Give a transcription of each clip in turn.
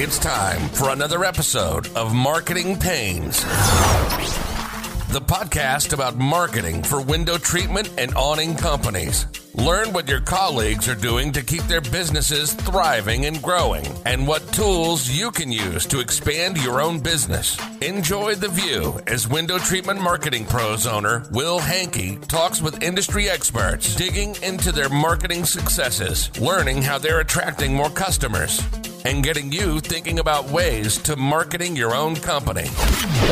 It's time for another episode of Marketing Panes, the podcast about marketing for window treatment and awning companies. Learn what your colleagues are doing to keep their businesses thriving and growing, and what tools you can use to expand your own business. Enjoy the view as Window Treatment Marketing Pros owner Will Hankey talks with industry experts, digging into their marketing successes, learning how they're attracting more customers, and getting you thinking about ways to marketing your own company.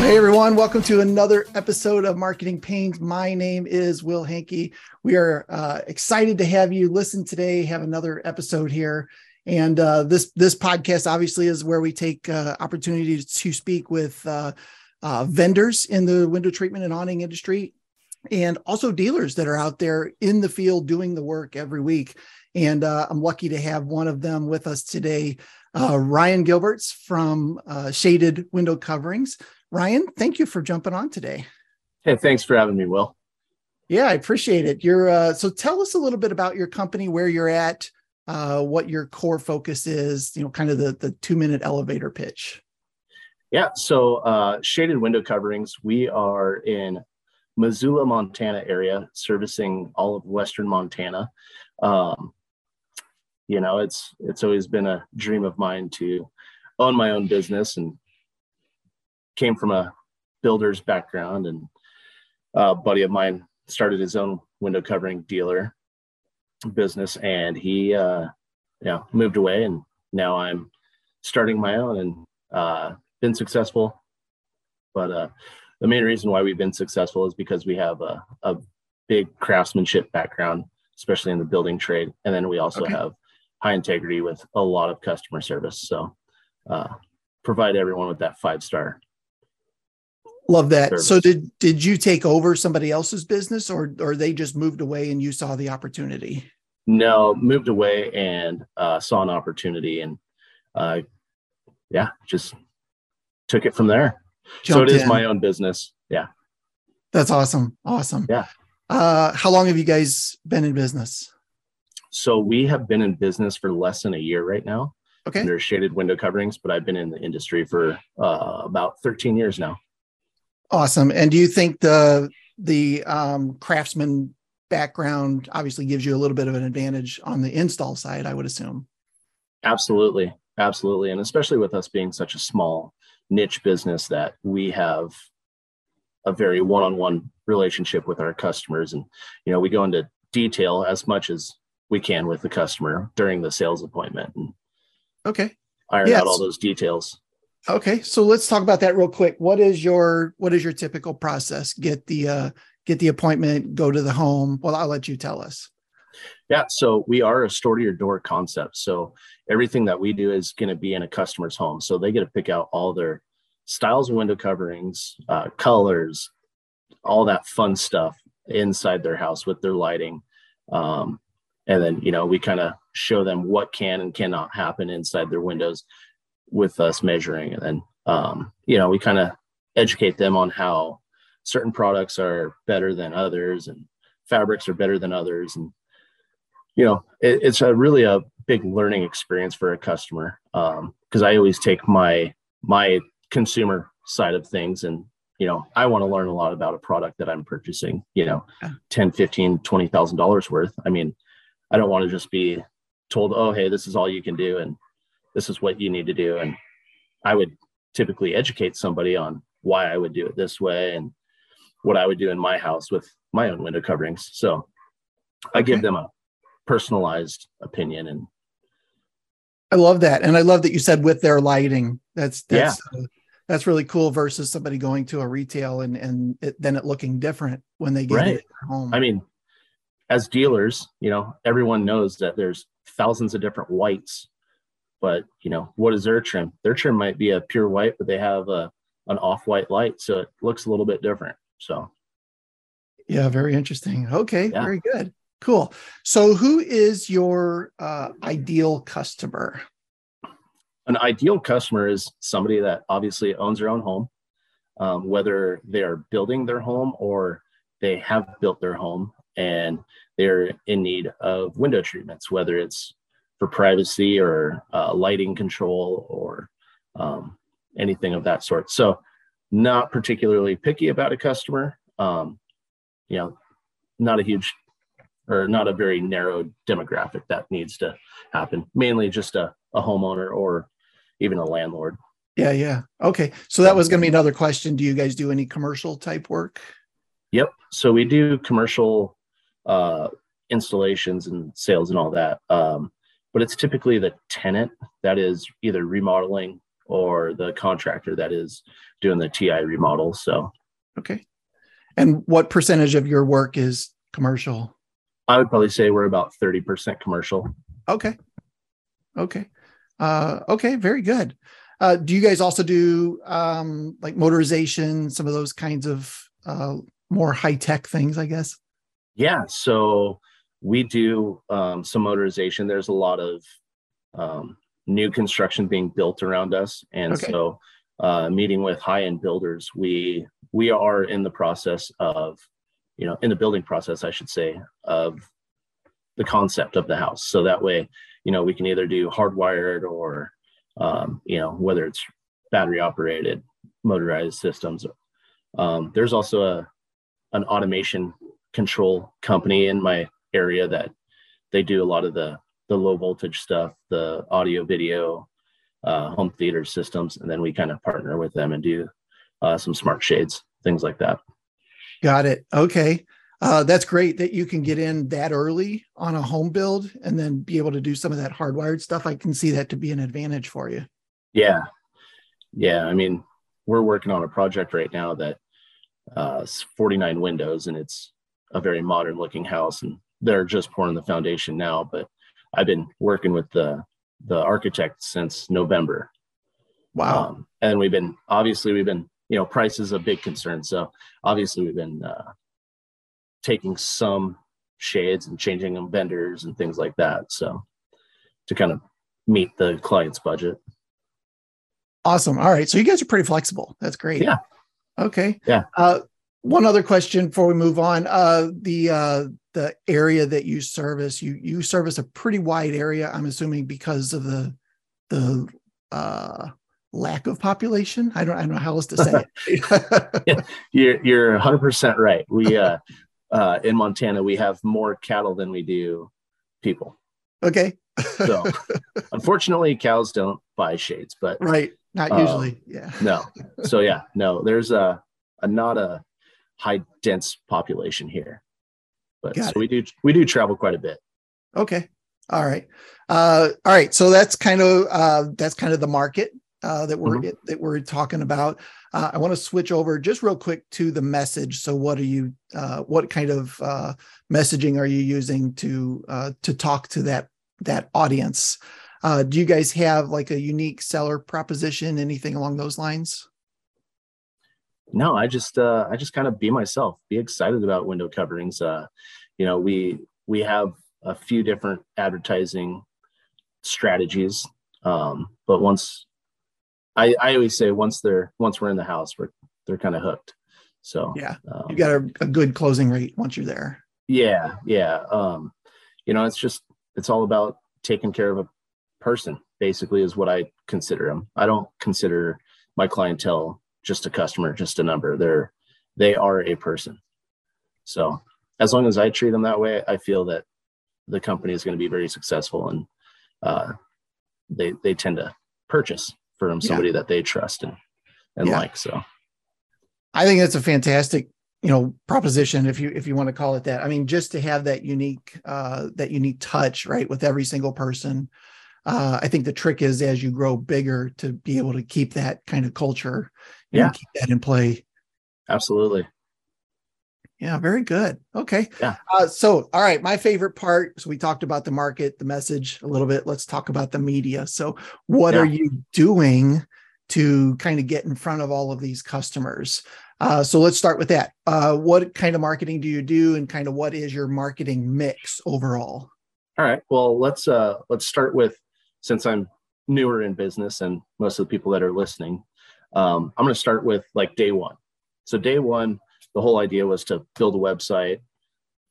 Hey everyone, welcome to another episode of Marketing Panes. My name is Will Hankey. We are uh, excited to have you listen today, have another episode here. And uh, this this podcast obviously is where we take uh, opportunity to speak with uh, uh, vendors in the window treatment and awning industry, and also dealers that are out there in the field doing the work every week. And uh, I'm lucky to have one of them with us today, uh, Ryan Gilberts from Shaded Window Coverings. Ryan, thank you for jumping on today. Hey, thanks for having me, Will. Yeah, I appreciate it. You're uh, so tell us a little bit about your company, where you're at, uh, what your core focus is. You know, kind of the the two minute elevator pitch. Yeah, so uh, Shaded Window Coverings. We are in Missoula, Montana area, servicing all of Western Montana. Um, you know it's it's always been a dream of mine to own my own business and came from a builder's background and a buddy of mine started his own window covering dealer business and he uh yeah moved away and now i'm starting my own and uh been successful but uh the main reason why we've been successful is because we have a, a big craftsmanship background especially in the building trade and then we also okay. have high integrity with a lot of customer service. So uh, provide everyone with that five star. Love that. Service. So did did you take over somebody else's business or or they just moved away and you saw the opportunity? No, moved away and uh, saw an opportunity and uh, yeah, just took it from there. Jumped so it is in. my own business. Yeah. That's awesome. Awesome. Yeah. Uh, how long have you guys been in business? So we have been in business for less than a year right now. Okay. Under shaded window coverings, but I've been in the industry for uh, about 13 years now. Awesome. And do you think the the um, craftsman background obviously gives you a little bit of an advantage on the install side? I would assume. Absolutely, absolutely, and especially with us being such a small niche business that we have a very one-on-one relationship with our customers, and you know we go into detail as much as we can with the customer during the sales appointment and okay iron out all those details okay so let's talk about that real quick. What is your what is your typical process? Get the uh get the appointment go to the home. Well i'll let you tell us. Yeah so we are a store to your door concept. So everything that we do is going to be in a customer's home. So they get to pick out all their styles of window coverings uh, colors all that fun stuff inside their house with their lighting. Um, and then you know we kind of show them what can and cannot happen inside their windows with us measuring. And then um, you know we kind of educate them on how certain products are better than others and fabrics are better than others. And you know it, it's a really a big learning experience for a customer because um, i always take my my consumer side of things and you know i want to learn a lot about a product that i'm purchasing you know 10 15 20 thousand dollars worth. I mean I don't want to just be told, oh, hey, this is all you can do and this is what you need to do. And I would typically educate somebody on why I would do it this way and what I would do in my house with my own window coverings. So I give them a personalized opinion and I love that. And I love that you said with their lighting. That's that's yeah. uh, that's really cool versus somebody going to a retail and and it, then it looking different when they get right. it home. I mean, as dealers, you know, everyone knows that there's thousands of different whites, but you know, what is their trim? Their trim might be a pure white, but they have a an off-white light, so it looks a little bit different. So, yeah, very interesting. Okay, yeah. very good, cool. So, who is your uh, ideal customer? An ideal customer is somebody that obviously owns their own home, um, whether they are building their home or they have built their home and they're in need of window treatments, whether it's for privacy or uh, lighting control or um, anything of that sort. So, not particularly picky about a customer. Um, you know, not a huge or not a very narrow demographic that needs to happen. Mainly just a, a homeowner or even a landlord. Yeah, yeah. Okay. So that was going to be another question. Do you guys do any commercial type work? Yep. So we do commercial uh, installations and sales and all that. Um, but it's typically the tenant that is either remodeling or the contractor that is doing the TI remodel. So, okay. And what percentage of your work is commercial? I would probably say we're about 30% commercial. Okay. Okay. Uh, okay. Very good. Uh, do you guys also do um, like motorization, some of those kinds of uh, more high tech things, I guess? Yeah. So we do um, some motorization. There's a lot of um, new construction being built around us. And okay. so uh, meeting with high end builders, we we are in the process of, you know, in the building process, I should say, of the concept of the house. So that way, you know, we can either do hardwired or, um, you know, whether it's battery operated, motorized systems. Um, there's also a an automation control company in my area that they do a lot of the the low voltage stuff, the audio, video, uh, home theater systems, and then we kind of partner with them and do uh, some smart shades, things like that. Got it. Okay. Uh, that's great that you can get in that early on a home build and then be able to do some of that hardwired stuff. I can see that to be an advantage for you. Yeah. Yeah. I mean, we're working on a project right now that uh, 49 windows and it's a very modern looking house and they're just pouring the foundation now, but I've been working with the the architect since November. Wow. Um, and we've been obviously we've been you know price is a big concern, so obviously we've been uh, taking some shades and changing them vendors and things like that. So to kind of meet the client's budget. Awesome. All right. So you guys are pretty flexible. That's great. Yeah. Okay. Yeah. Uh, one other question before we move on. Uh, the uh, the area that you service, you you service a pretty wide area. I'm assuming because of the the uh, lack of population. I don't I don't know how else to say it. yeah, you're you're 100 percent right. We uh, uh, in Montana we have more cattle than we do people. Okay. so unfortunately, cows don't buy shades, but right, not um, usually. Yeah. no. So yeah, no. There's a, a not a high dense population here. But Got so it. we do we do travel quite a bit. Okay. All right. Uh, all right. So that's kind of uh, that's kind of the market uh, that we're mm-hmm. that we're talking about. Uh, I want to switch over just real quick to the message. So, what are you? Uh, what kind of uh, messaging are you using to uh, to talk to that that audience? Uh, do you guys have like a unique seller proposition? Anything along those lines? No, I just uh, I just kind of be myself, be excited about window coverings. Uh, you know, we we have a few different advertising strategies, um, but once I, I always say once they're once we're in the house, we're they're kind of hooked. So yeah, um, you got a, a, good closing rate once you're there. Yeah, yeah. Um, you know, it's just it's all about taking care of a person. Basically, is what I consider them. I don't consider my clientele just a customer, just a number. They're they are a person. So as long as I treat them that way, I feel that the company is going to be very successful and uh, they they tend to purchase from somebody yeah. that they trust and and yeah. like. So I think that's a fantastic you know proposition if you if you want to call it that i mean just to have that unique uh that unique touch right with every single person uh i think the trick is as you grow bigger to be able to keep that kind of culture yeah. Keep that in play. Absolutely. Yeah very good. Okay. Yeah. Uh, so all right my favorite part so we talked about the market the message a little bit. Let's talk about the media. So what yeah. are you doing to kind of get in front of all of these customers? Uh, so let's start with that. Uh, what kind of marketing do you do and kind of what is your marketing mix overall? All right. Well let's uh let's start with since i'm newer in business and most of the people that are listening um, I'm going to start with like day one. So day one, the whole idea was to build a website,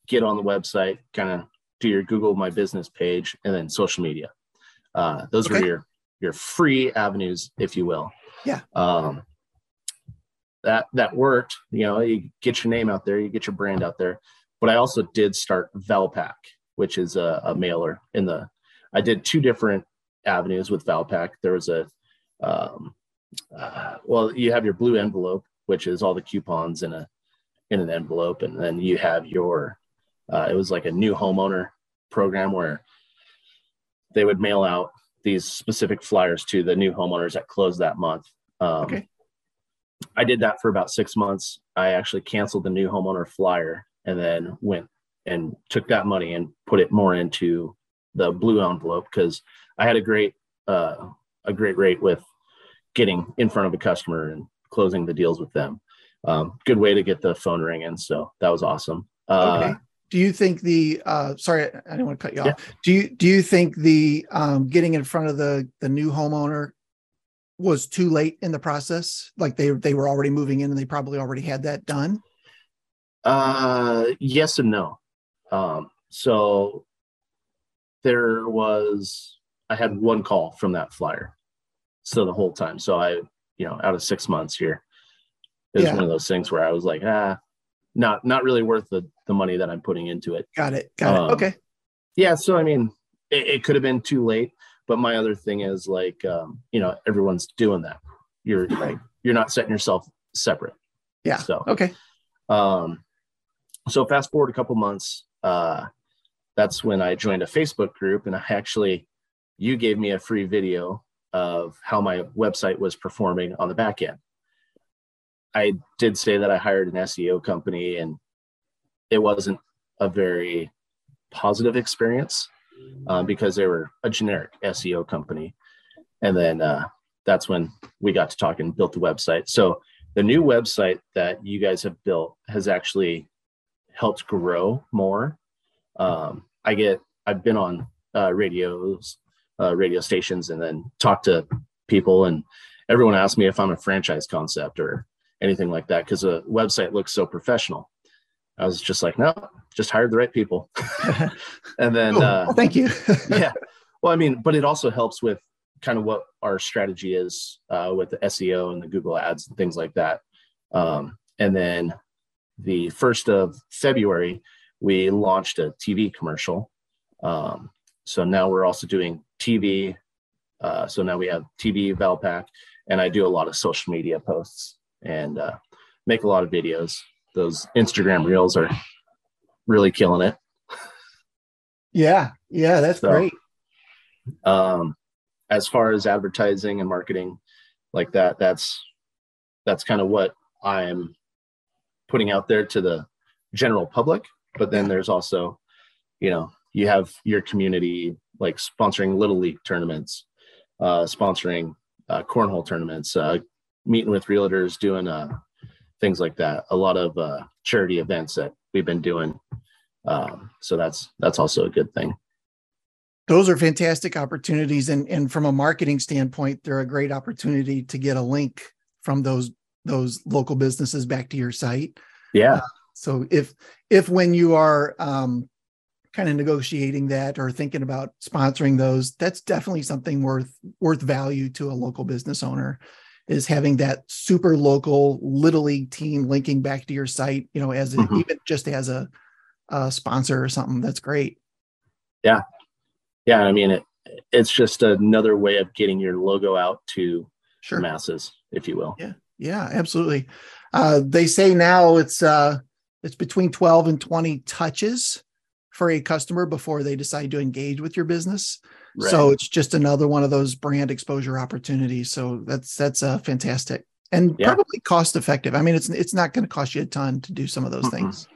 get on the website, kind of do your Google My Business page, and then social media. Uh, those okay. were your your free avenues, if you will. Yeah. Um, that that worked. You know, you get your name out there, you get your brand out there. But I also did start Valpak, which is a, a mailer in the. I did two different avenues with Valpak. There was a, um, uh, well, you have your blue envelope, which is all the coupons in a in an envelope, and then you have your. Uh, it was like a new homeowner program where they would mail out these specific flyers to the new homeowners that closed that month. Um, Okay. I did that for about six months. I actually canceled the new homeowner flyer and then went and took that money and put it more into the blue envelope because I had a great uh, a great rate with getting in front of a customer and closing the deals with them. Um, good way to get the phone ringing. So that was awesome. Uh, Okay. Do you think the uh sorry, I didn't want to cut you off. Do you do you think the um getting in front of the the new homeowner was too late in the process? Like they they were already moving in and they probably already had that done? Uh, yes and no. Um, so there was, I had one call from that flyer. So the whole time. So I, you know, out of six months here, it was Yeah. one of those things where I was like, ah, not, not really worth the, the money that I'm putting into it. Got it. Got Um, it. Okay. Yeah. So, I mean, it, it could have been too late, but my other thing is like, um, you know, everyone's doing that. You're like, you're not setting yourself separate. Yeah. So, Okay. um, so fast forward a couple months, uh, that's when I joined a Facebook group, and I actually, you gave me a free video of how my website was performing on the back end. I did say that I hired an SEO company, and it wasn't a very positive experience uh, because they were a generic SEO company. And then uh, that's when we got to talk and built the website. So the new website that you guys have built has actually helped grow more. Um, I get, I've been on uh, radios, uh, radio stations, and then talk to people, and everyone asked me if I'm a franchise concept or anything like that because the website looks so professional. I was just like, no, just hired the right people. and then, Oh, uh, thank you. yeah. Well, I mean, but it also helps with kind of what our strategy is uh, with the SEO and the Google ads and things like that. Um, and then the first of February, we launched a TV commercial. Um, so now we're also doing TV. Uh, so now we have TV Valpak, and I do a lot of social media posts and uh, make a lot of videos. Those Instagram reels are really killing it. yeah. Yeah. That's So- great. um, as far as advertising and marketing like that that's that's kind of what i'm putting out there to the general public but then there's also you know you have your community like sponsoring little league tournaments uh, sponsoring uh, cornhole tournaments uh, meeting with realtors doing uh, things like that a lot of uh, charity events that we've been doing um, so that's that's also a good thing Those are fantastic opportunities. And, and from a marketing standpoint, they're a great opportunity to get a link from those those local businesses back to your site. yeah So if if when you are um, kind of negotiating that or thinking about sponsoring those, that's definitely something worth worth value to a local business owner is having that super local little league team linking back to your site, you know, as a, Mhm. even just as a, a sponsor or something. That's great. yeah Yeah. i mean it it's just another way of getting your logo out to Sure. masses if you will Yeah. Yeah, absolutely. Uh, they say now it's uh, it's between 12 and 20 touches for a customer before they decide to engage with your business. So it's just another one of those brand exposure opportunities. So that's that's uh, fantastic and Yeah. probably cost effective. I mean, it's it's not going to cost you a ton to do some of those Mm-mm. things.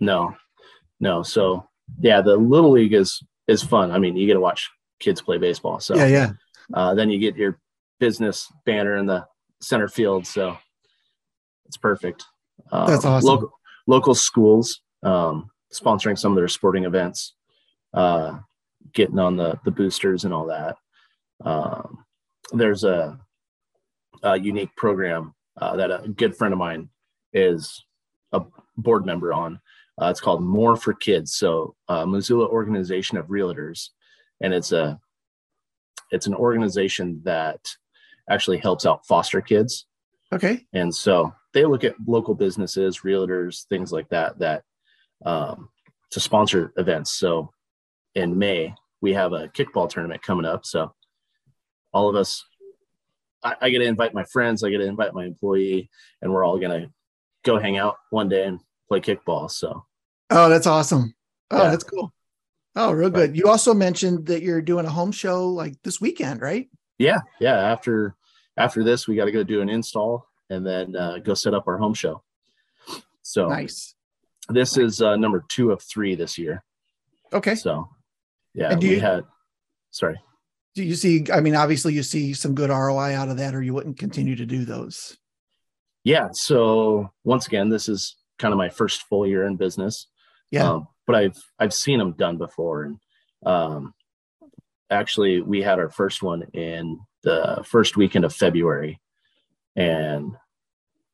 no no so yeah the little league is is fun i mean you get to watch kids play baseball so Yeah, yeah, uh, then you get your business banner in the center field so it's perfect um, That's awesome. local, local schools um, sponsoring some of their sporting events uh, getting on the the boosters and all that um, there's a, a unique program uh, that a good friend of mine is a board member on uh, it's called more for kids so uh, missoula organization of realtors and it's a it's an organization that actually helps out foster kids. Okay. And so they look at local businesses, realtors, things like that, that um, to sponsor events. So in May, we have a kickball tournament coming up. So all of us, I, I get to invite my friends, I get to invite my employee, and we're all going to go hang out one day and play kickball. So, oh, that's awesome. Oh, Yeah. that's cool. Oh, real good. You also mentioned that you're doing a home show like this weekend, right? yeah, yeah. After after this, we got to go do an install and then uh, go set up our home show. So Nice. This is uh, number two of three this year. Okay. So yeah, And do we you- had. Sorry. Do you see? I mean, obviously, you see some good ROI out of that, or you wouldn't continue to do those. Yeah. So once again, this is kind of my first full year in business. Yeah. Um, but I've I've seen them done before, and um, actually, we had our first one in the first weekend of February, and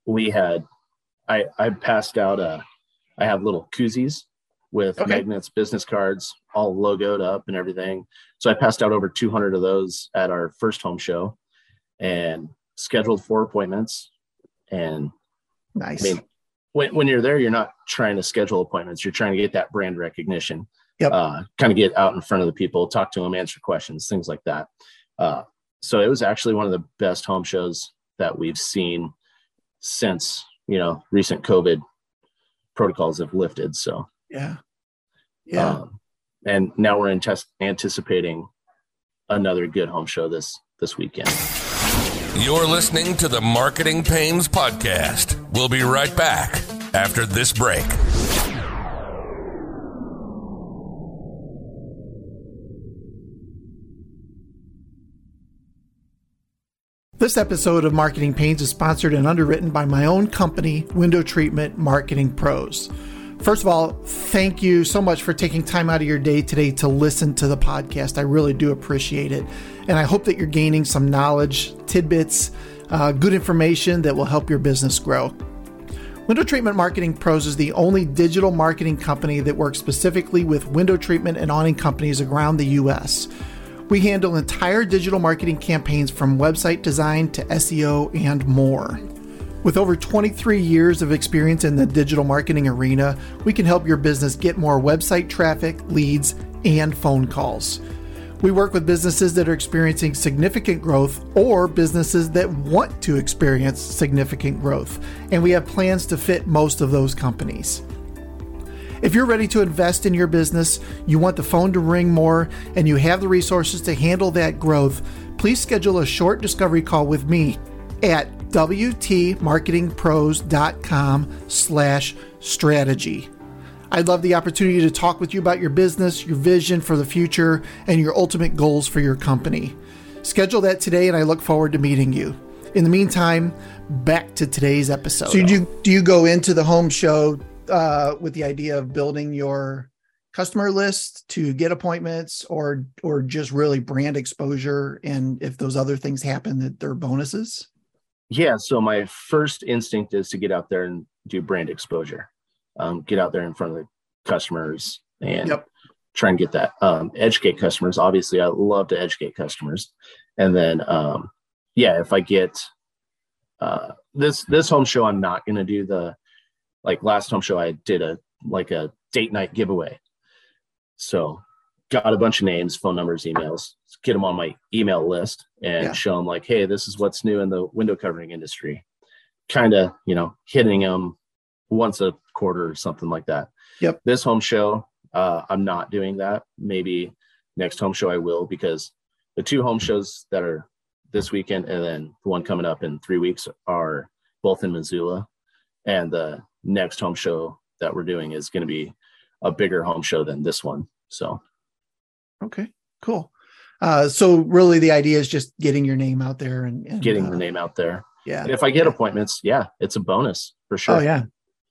we had I I passed out a I have little koozies with Okay. magnets, business cards, all logoed up and everything. So I passed out over 200 of those at our first home show, and scheduled four appointments. And nice. I mean, when, when you're there, you're not trying to schedule appointments. You're trying to get that brand recognition. Yep. Uh, kind of get out in front of the people, talk to them, answer questions, things like that. Uh, so it was actually one of the best home shows that we've seen since you know recent COVID protocols have lifted. So yeah. Yeah. um, and now we're in test anticipating another good home show this this weekend. You're listening to the Marketing Panes Podcast. We'll be right back after this break. This episode of Marketing Panes is sponsored and underwritten by my own company, Window Treatment Marketing Pros. First of all, thank you so much for taking time out of your day today to listen to the podcast. I really do appreciate it. And I hope that you're gaining some knowledge, tidbits, uh, good information that will help your business grow. Window Treatment Marketing Pros is the only digital marketing company that works specifically with window treatment and awning companies around the U.S. We handle entire digital marketing campaigns from website design to SEO and more. With over 23 years of experience in the digital marketing arena, we can help your business get more website traffic, leads, and phone calls. We work with businesses that are experiencing significant growth or businesses that want to experience significant growth, and we have plans to fit most of those companies. If you're ready to invest in your business, you want the phone to ring more, and you have the resources to handle that growth, please schedule a short discovery call with me at wtmarketingpros.com slash strategy. I'd love the opportunity to talk with you about your business, your vision for the future, and your ultimate goals for your company. Schedule that today, and I look forward to meeting you. In the meantime, back to today's episode. So, do you, do you go into the home show uh, with the idea of building your customer list to get appointments, or or just really brand exposure? And if those other things happen, that they're bonuses. Yeah. So my first instinct is to get out there and do brand exposure, um, get out there in front of the customers and Yep. try and get that. Um, educate customers. Obviously, I love to educate customers. And then, um, yeah, if I get uh, this this home show, I'm not going to do the like last home show. I did a like a date night giveaway. So got a bunch of names, phone numbers, emails, get them on my email list and Yeah. show them like, hey, this is what's new in the window covering industry. Kind of, you know, hitting them once a quarter or something like that. Yep. This home show, uh, I'm not doing that. Maybe next home show I will because the two home shows that are this weekend and then the one coming up in three weeks are both in Missoula. And the next home show that we're doing is going to be a bigger home show than this one. So Okay, cool. Uh, so really, the idea is just getting your name out there and, and getting uh, the name out there. Yeah. And if I get Yeah. appointments, yeah, it's a bonus for sure. Oh yeah,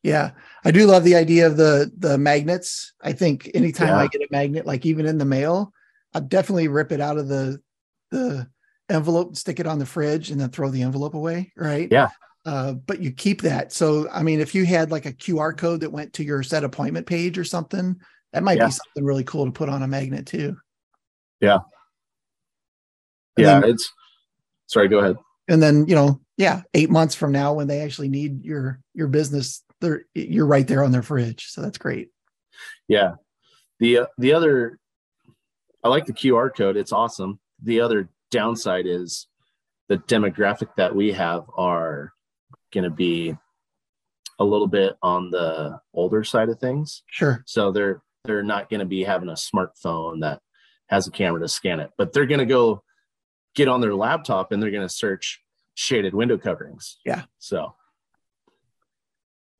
yeah. I do love the idea of the the magnets. I think anytime Yeah. I get a magnet, like even in the mail, I'll definitely rip it out of the the envelope, stick it on the fridge, and then throw the envelope away. Right. Yeah. Uh, but you keep that. So I mean, if you had like a QR code that went to your set appointment page or something, that might Yeah. be something really cool to put on a magnet too. Yeah. And yeah, then- it's sorry, go ahead. and then you know yeah eight months from now when they actually need your your business they're you're right there on their fridge so that's great Yeah. The uh, the other I like the QR code. It's awesome. The other downside is the demographic that we have are going to be a little bit on the older side of things. sure So they're they're not going to be having a smartphone that has a camera to scan it, but they're going to go get on their laptop and they're going to search shaded window coverings. Yeah. So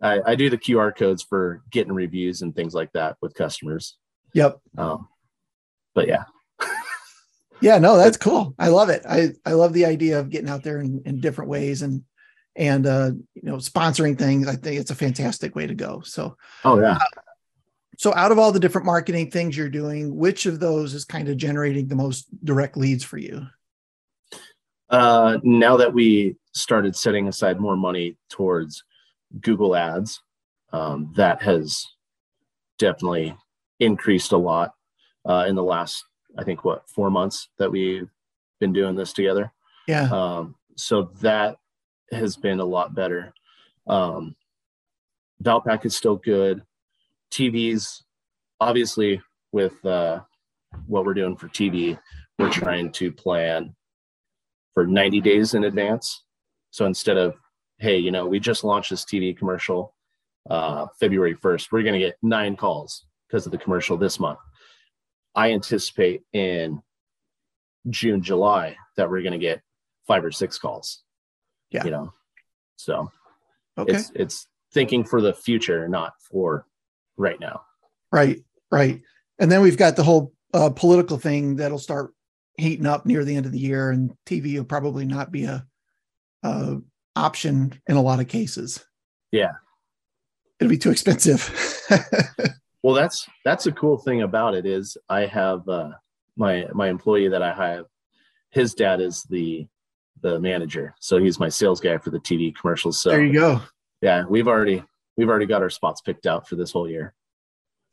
I, I do the QR codes for getting reviews and things like that with customers. yep Um, but yeah, yeah no that's cool i love it i i love the idea of getting out there in, in different ways and and uh you know sponsoring things i think it's a fantastic way to go so oh yeah. so out of all the different marketing things you're doing which of those is kind of generating the most direct leads for you Uh, now that we started setting aside more money towards Google Ads, um, that has definitely increased a lot uh, in the last, I think, what four months that we've been doing this together. yeah Um, so that has been a lot better. Um, Valpak is still good. TVs, obviously, with uh, what we're doing for TV, we're trying to plan for 90 days in advance. So instead of, hey, you know, we just launched this TV commercial uh, February 1st, we're going to get nine calls because of the commercial this month. I anticipate in June, July that we're going to get five or six calls. Yeah. You know, so okay it's it's thinking for the future, not for right now. Right, right. And then we've got the whole uh, political thing that'll start heating up near the end of the year, and TV will probably not be a, a option in a lot of cases. Yeah. it'll be too expensive. Well, that's that's a cool thing about it is I have uh, my my employee that I have. His dad is the the manager, so he's my sales guy for the TV commercials. So there you go. yeah, we've already we've already got our spots picked out for this whole year.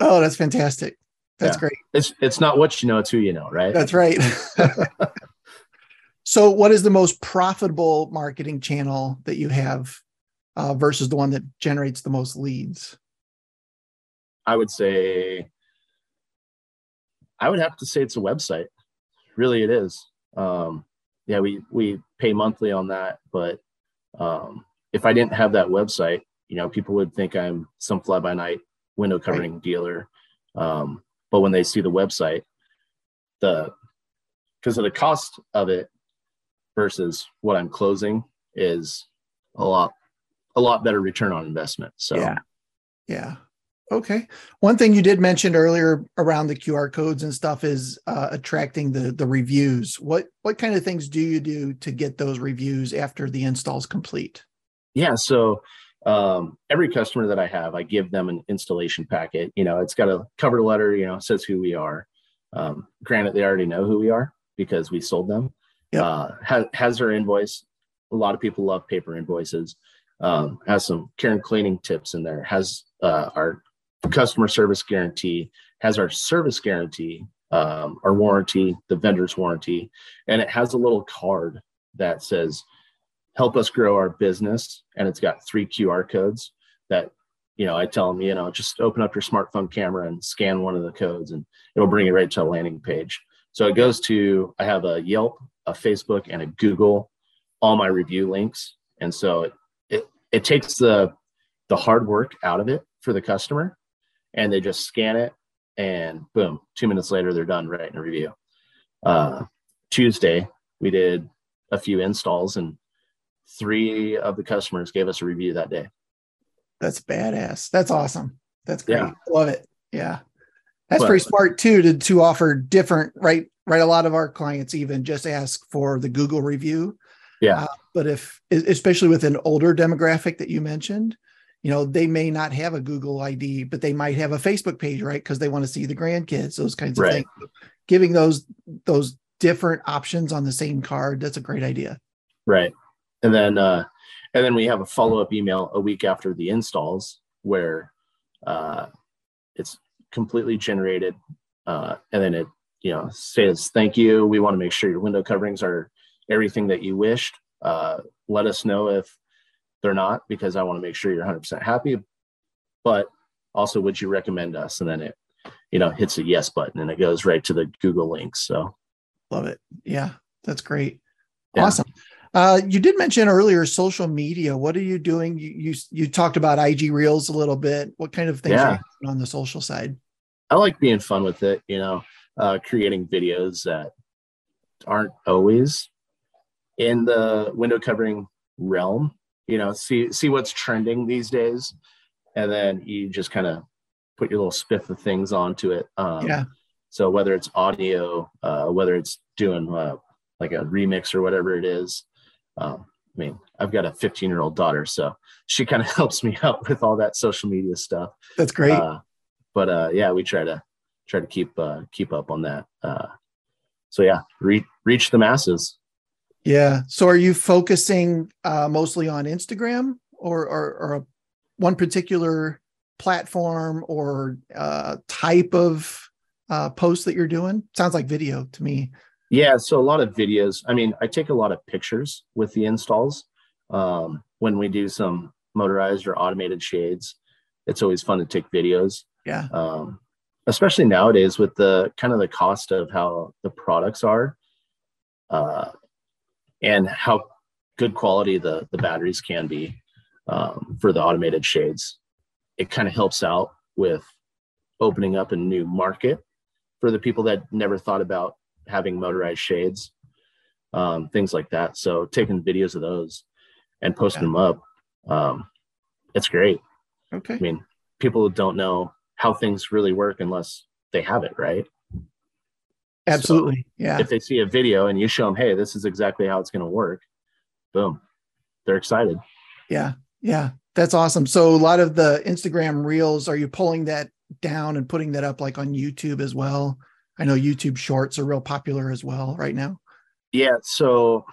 Oh, that's fantastic. That's Yeah. great. It's it's not what you know, it's who you know, right? That's right. so, what is the most profitable marketing channel that you have uh, versus the one that generates the most leads? I would say I would have to say it's a website. Really, it is. Um, yeah, we we pay monthly on that, but um, if I didn't have that website, you know, people would think I'm some fly by night window covering dealer. Um, but when they see the website, the because of the cost of it versus what I'm closing is a lot a lot better return on investment. So Yeah. Yeah. Okay. One thing you did mention earlier around the QR codes and stuff is uh, attracting the the reviews. What what kind of things do you do to get those reviews after the install's complete? Yeah. So um, every customer that I have, I give them an installation packet. You know, it's got a cover letter. You know, says who we are. Um, granted, they already know who we are because we sold them. Yep. Uh, has, has their invoice. A lot of people love paper invoices. Um, has some care and cleaning tips in there. Has uh, our customer service guarantee. Has our service guarantee. Um, our warranty, the vendor's warranty, and it has a little card that says help us grow our business and it's got three qr codes that you know i tell them you know just open up your smartphone camera and scan one of the codes and it'll bring you right to a landing page so it goes to i have a yelp a facebook and a google all my review links and so it it, it takes the the hard work out of it for the customer and they just scan it and boom two minutes later they're done writing a review uh tuesday we did a few installs and three of the customers gave us a review that day. That's badass. That's awesome. That's great. Yeah. Love it. Yeah. That's But- pretty smart too to to offer different right right a lot of our clients even just ask for the Google review. Yeah. Uh, but if especially with an older demographic that you mentioned, you know, they may not have a Google ID, but they might have a Facebook page, right? Because they want to see the grandkids, those kinds of Right. things. Giving those those different options on the same card, that's a great idea. Right. And then uh and then we have a follow-up email a week after the installs where uh it's completely generated uh and then it you know, says thank you. We want to make sure your window coverings are everything that you wished. Uh, let us know if they're not, because I want to make sure you're 100% happy. But also, would you recommend us? And then it, you know, hits a yes button and it goes right to the Google links. So love it. Yeah, that's great. Yeah. Awesome. Uh, you did mention earlier social media. What are you doing? You, you you talked about IG Reels a little bit. What kind of things yeah. are you on the social side? I like being fun with it. You know, uh, creating videos that aren't always in the window covering realm. You know, see see what's trending these days, and then you just kind of put your little spiff of things onto it. Um, yeah. So whether it's audio, uh, whether it's doing uh, like a remix or whatever it is, um, I mean, I've got a 15 year old daughter, so she kind of helps me out with all that social media stuff. That's great. Uh, but uh, yeah, we try to try to keep uh, keep up on that. Uh, so yeah, reach reach the masses. Yeah. So are you focusing uh, mostly on Instagram or or, or one particular platform or uh, type of uh, post that you're doing? Sounds like video to me. Yeah, so a lot of videos. I mean, I take a lot of pictures with the installs um, when we do some motorized or automated shades. It's always fun to take videos. Yeah. Um, especially nowadays with the kind of the cost of how the products are, uh, and how good quality the the batteries can be um, for the automated shades. It kind of helps out with opening up a new market for the people that never thought about having motorized shades, um, things like that. So taking videos of those and posting yeah. them up, um, it's great. Okay. I mean, people don't know how things really work unless they have it, right? Absolutely. So yeah. If they see a video and you show them, hey, this is exactly how it's going to work, boom, they're excited. Yeah. Yeah. That's awesome. So a lot of the Instagram reels, are you pulling that down and putting that up like on YouTube as well? I know YouTube shorts are real popular as well right now. Yeah. So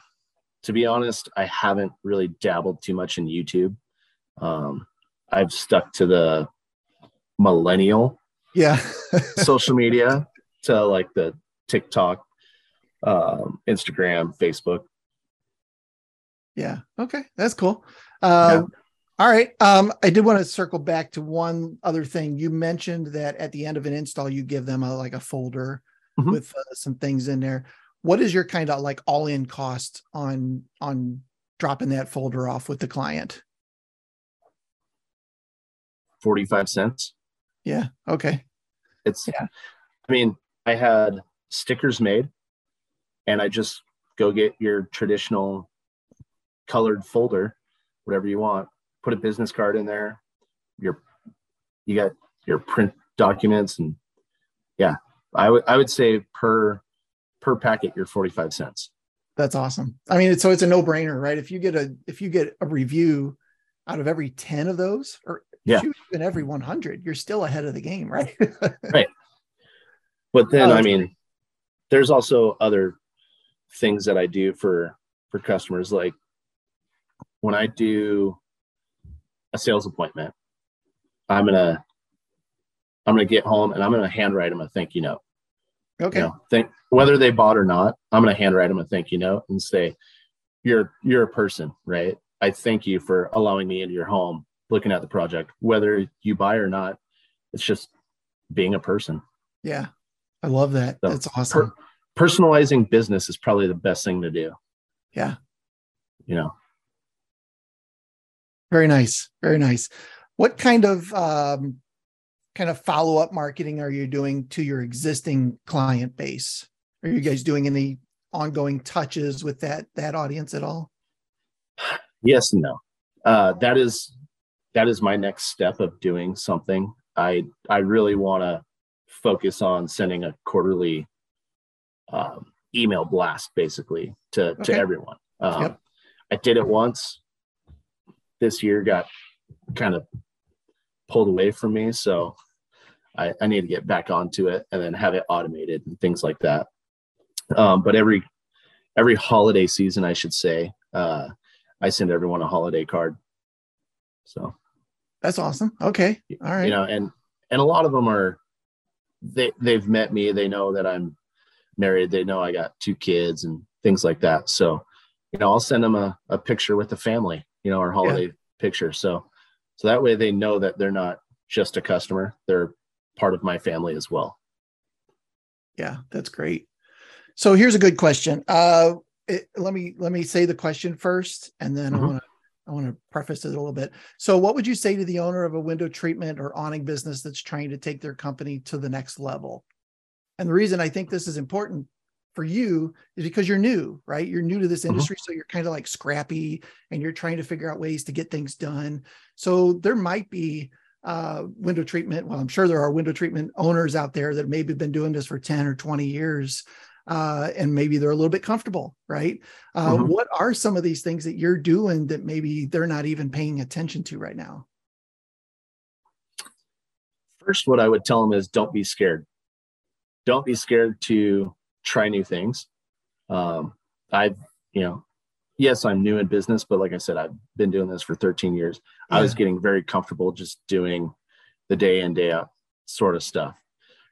to be honest, I haven't really dabbled too much in YouTube. Um, I've stuck to the millennial yeah social media to like the TikTok, um, Instagram, Facebook. Yeah. Okay. That's cool. Uh, yeah. All right. Um, I did want to circle back to one other thing. You mentioned that at the end of an install, you give them a like a folder mm-hmm. with uh, some things in there. What is your kind of like all-in cost on on dropping that folder off with the client? 45 cents. Yeah. Okay. It's yeah. I mean, I had stickers made and I just go get your traditional colored folder, whatever you want, put a business card in there. Your you got your print documents and yeah, I would I would say per per packet you're 45 cents. That's awesome. I mean, it's, so it's a no brainer, right? If you get a if you get a review out of every 10 of those or yeah. even every 100, you're still ahead of the game, right? right. But then, oh, I mean, there's also other things that I do for for customers like when I do a sales appointment, I'm gonna I'm gonna get home and I'm gonna handwrite them a thank you note. Okay. You know, think whether they bought or not, I'm gonna handwrite them a thank you note and say, "You're you're a person, right? I thank you for allowing me into your home, looking at the project, whether you buy or not. It's just being a person." Yeah, I love that. So That's awesome. Per- personalizing business is probably the best thing to do. Yeah. You know, very nice. Very nice. What kind of um, kind of follow up marketing are you doing to your existing client base? Are you guys doing any ongoing touches with that that audience at all? Yes and no. Uh, that is that is my next step of doing something. I I really want to focus on sending a quarterly um, email blast, basically to okay. to everyone. Um, yep. I did it once this year got kind of pulled away from me. So I, I need to get back onto it and then have it automated and things like that. Um, but every every holiday season, I should say, uh, I send everyone a holiday card. So that's awesome. Okay. All right. You know, and and a lot of them are they they've met me. They know that I'm married, they know I got two kids and things like that. So, you know, I'll send them a, a picture with the family, you know, our holiday yeah. picture. So, so that way they know that they're not just a customer, they're part of my family as well. Yeah, that's great. So here's a good question. Uh, it, let me let me say the question first, and then mm-hmm. I want to I want to preface it a little bit. So, what would you say to the owner of a window treatment or awning business that's trying to take their company to the next level? And the reason I think this is important for you is because you're new, right? You're new to this mm-hmm. industry. Mm-hmm. So you're kind of like scrappy and you're trying to figure out ways to get things done. So there might be uh, window treatment. Well, I'm sure there are window treatment owners out there that maybe have been doing this for 10 or 20 years. Uh, and maybe they're a little bit comfortable, right? Uh, mm-hmm. What are some of these things that you're doing that maybe they're not even paying attention to right now? First, what I would tell them is don't be scared don't be scared to try new things. Um, I've, you know, yes, I'm new in business, but like I said, I've been doing this for 13 years. Yeah. I was getting very comfortable just doing the day in, day out sort of stuff.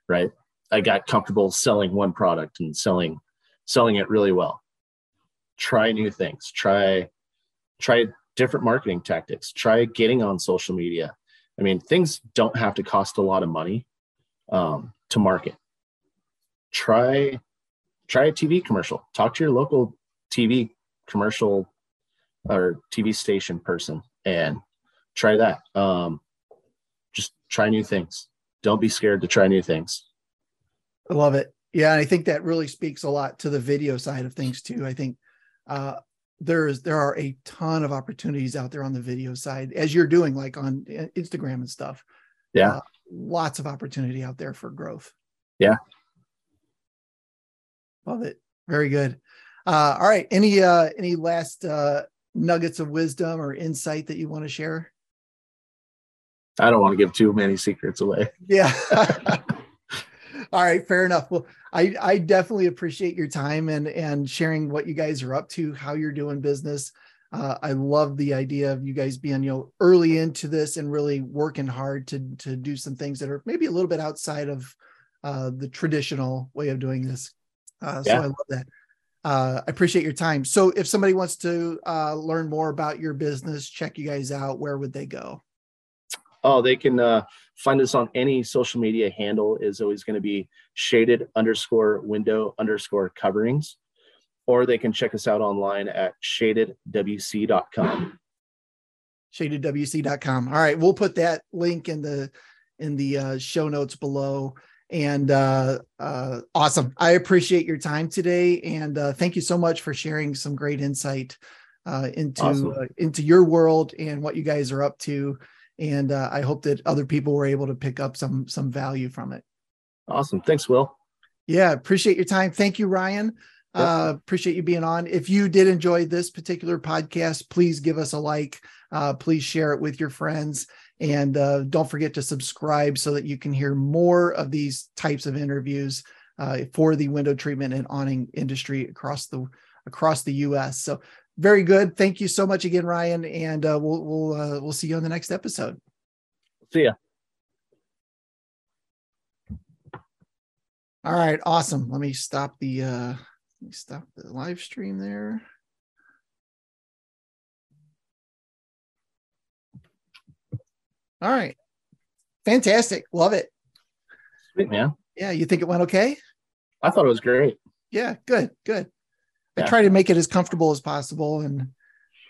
Right. I got comfortable selling one product and selling, selling it really well. Try new things. Try, try different marketing tactics. Try getting on social media. I mean, things don't have to cost a lot of money um, to market try try a TV commercial. Talk to your local TV commercial or TV station person and try that. Um, just try new things. Don't be scared to try new things. I love it. Yeah, I think that really speaks a lot to the video side of things too. I think uh, there's there are a ton of opportunities out there on the video side, as you're doing, like on Instagram and stuff. Yeah, uh, lots of opportunity out there for growth. Yeah, Love it. Very good. Uh, all right. Any uh, any last uh, nuggets of wisdom or insight that you want to share? I don't want to give too many secrets away. Yeah. all right. Fair enough. Well, I I definitely appreciate your time and and sharing what you guys are up to, how you're doing business. Uh, I love the idea of you guys being you know early into this and really working hard to to do some things that are maybe a little bit outside of uh, the traditional way of doing this. Uh, so. I love that. Uh, I appreciate your time. So if somebody wants to uh, learn more about your business, check you guys out, where would they go? Oh, they can uh, find us on any social media handle is always going to be shaded underscore window underscore coverings, or they can check us out online at shadedwc.com. Shadedwc.com. All right, we'll put that link in the in the uh, show notes below and uh, uh, awesome. I appreciate your time today, and uh, thank you so much for sharing some great insight uh, into awesome. uh, into your world and what you guys are up to. And uh, I hope that other people were able to pick up some some value from it. Awesome. Thanks, Will. Yeah, appreciate your time. Thank you, Ryan. Yep. Uh, appreciate you being on. If you did enjoy this particular podcast, please give us a like. Uh, please share it with your friends. And uh, don't forget to subscribe so that you can hear more of these types of interviews uh, for the window treatment and awning industry across the across the U.S. So very good. Thank you so much again, Ryan, and uh, we'll we'll uh, we'll see you on the next episode. See ya. All right, awesome. Let me stop the uh, let me stop the live stream there. All right. Fantastic. Love it. Sweet, man. Yeah. You think it went okay? I thought it was great. Yeah. Good. Good. I try to make it as comfortable as possible. And,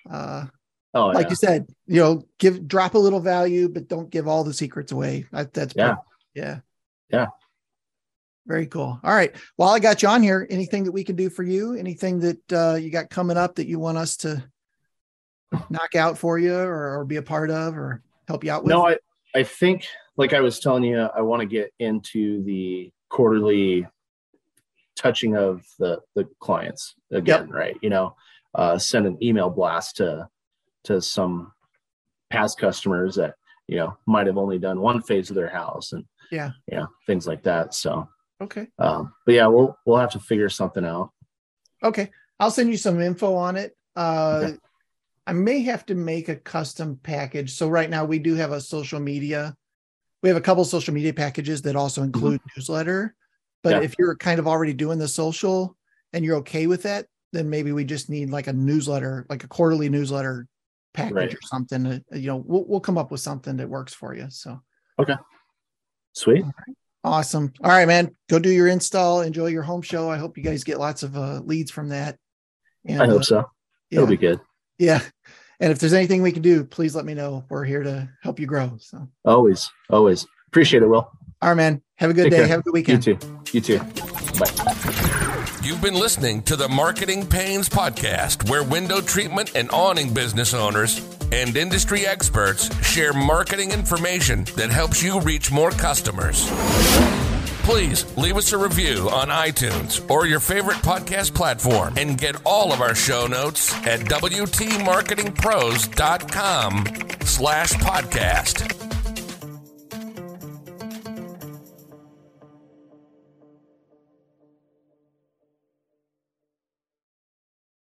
uh, oh, like yeah. you said, you know, give, drop a little value, but don't give all the secrets away. That, that's, yeah. yeah. Yeah. Very cool. All right. While I got you on here, anything that we can do for you? Anything that uh, you got coming up that you want us to knock out for you or, or be a part of or help you out with? No, I, I think, like I was telling you, I want to get into the quarterly touching of the the clients again, yep. right? You know, uh, send an email blast to to some past customers that you know might have only done one phase of their house and yeah, yeah, things like that. So okay, um, but yeah, we'll we'll have to figure something out. Okay, I'll send you some info on it. Uh, okay. I may have to make a custom package. So right now we do have a social media. We have a couple social media packages that also mm-hmm. include mm-hmm. newsletter, But Yeah. if you're kind of already doing the social and you're okay with that, then maybe we just need like a newsletter, like a quarterly newsletter package Right. or something. uh, You know, we'll we'll come up with something that works for you. So okay. Sweet. awesome. All right, man. Go do your install. Enjoy your home show. I hope you guys get lots of uh, leads from that. And, I uh, hope so. yeah, It'll be good. yeah. And if there's anything we can do, please let me know. We're here to help you grow. So, Always, always. Appreciate it, Will. All right, man. Have a good Take day. care. Have a good weekend. You too. You too. Bye. You've been listening to the Marketing Panes Podcast, where window treatment and awning business owners and industry experts share marketing information that helps you reach more customers. Please leave us a review on iTunes or your favorite podcast platform and get all of our show notes at WTMarketingPros.com slash podcast.